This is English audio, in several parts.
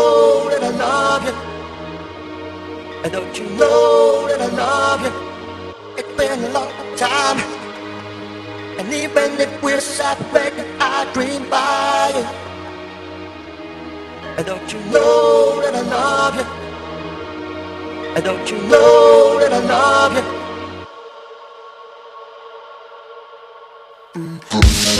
know that I love you? And don't you know that I love you? It's been a long time. And even if we're separated, I dream by you. And don't you know that I love you? And don't you know that I love you? Mm -hmm.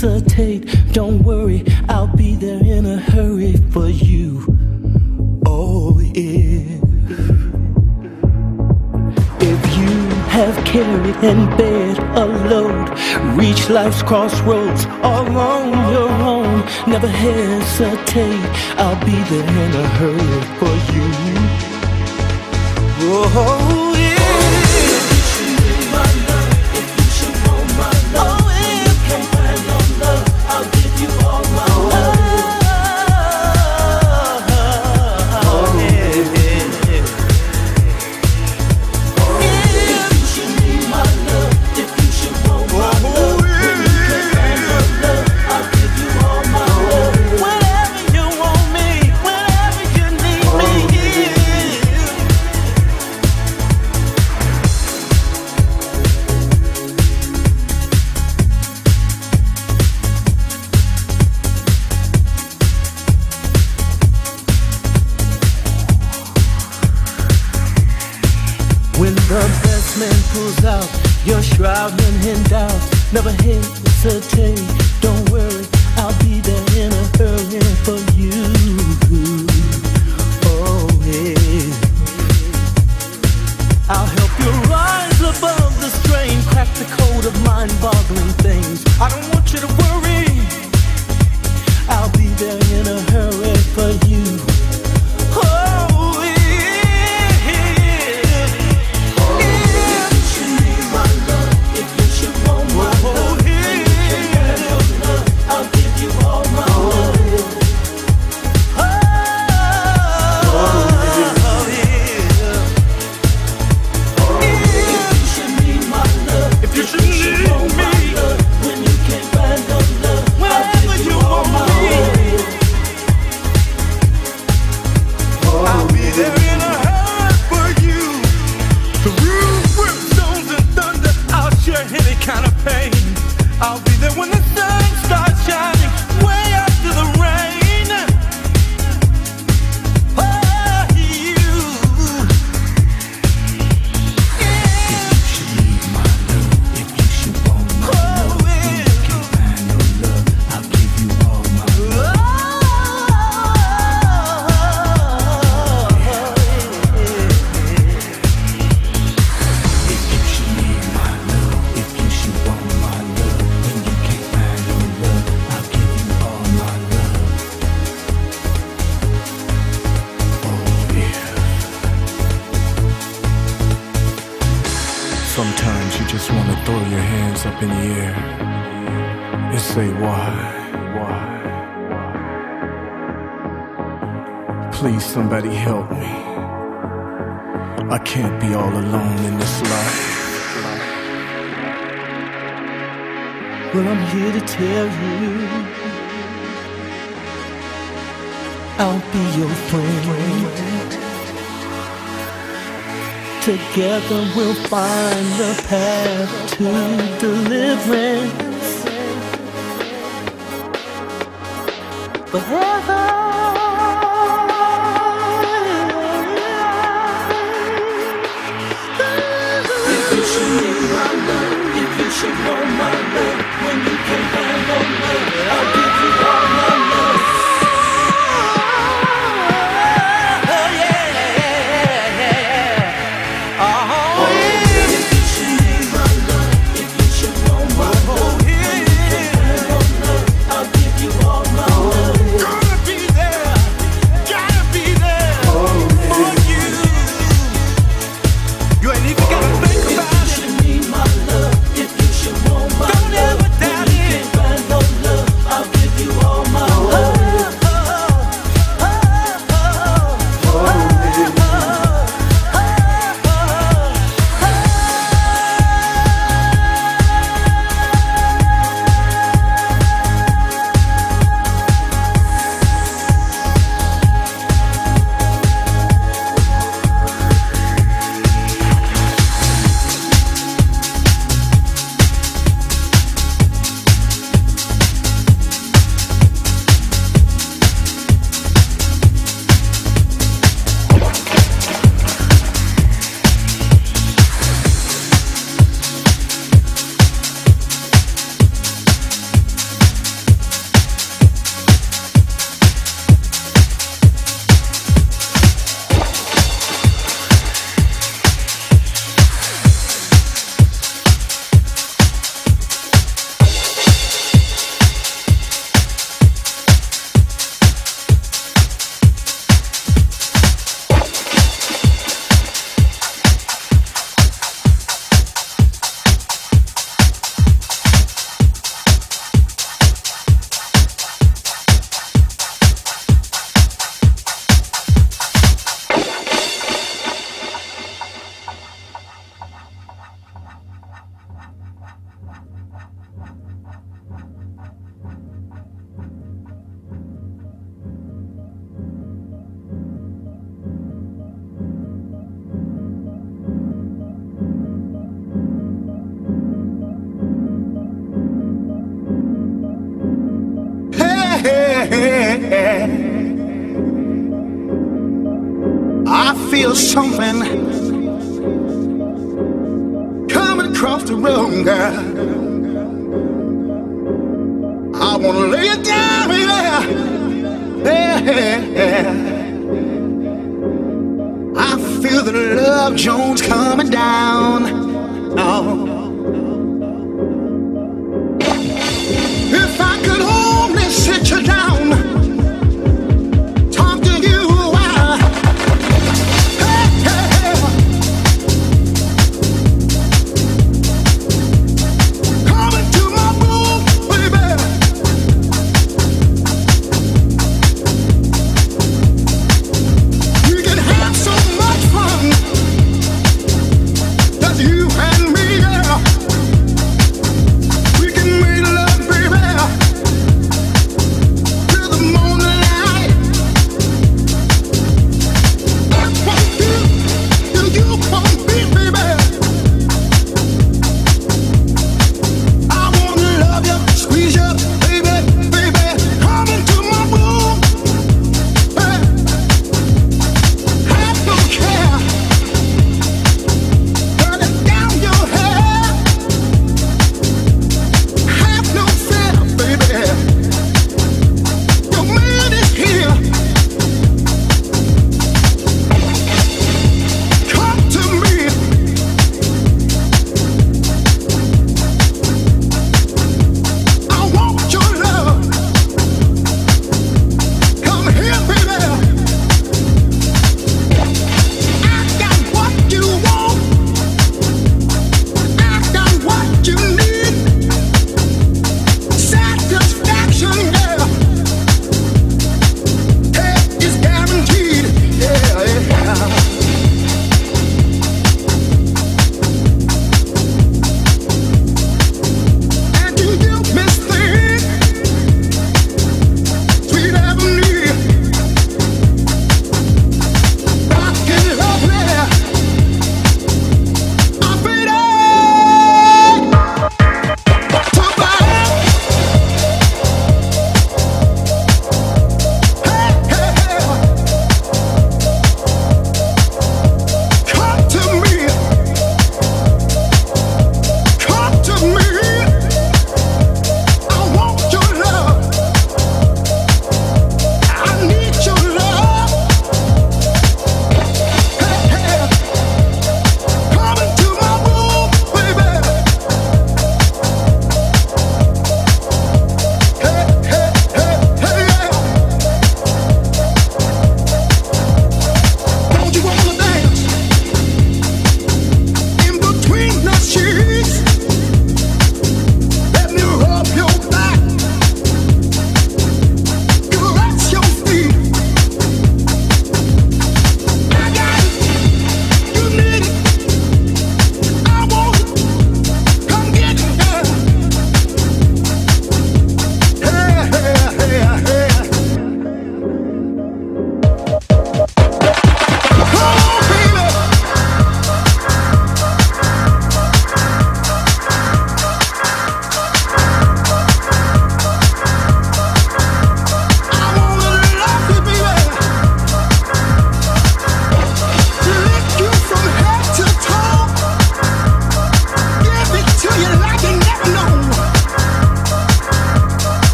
Hesitate.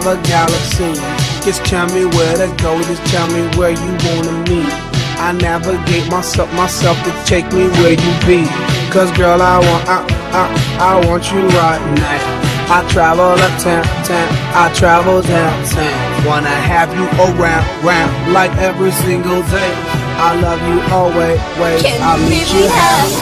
another galaxy. Just tell me where to go, just tell me where you wanna meet. I navigate myself, myself to take me where you be. Cause girl, I want, I, I, I want you right now. I travel uptown, town, I travel downtown. Wanna have you around, round, like every single day. I love you always, wait, I'll meet you halfway.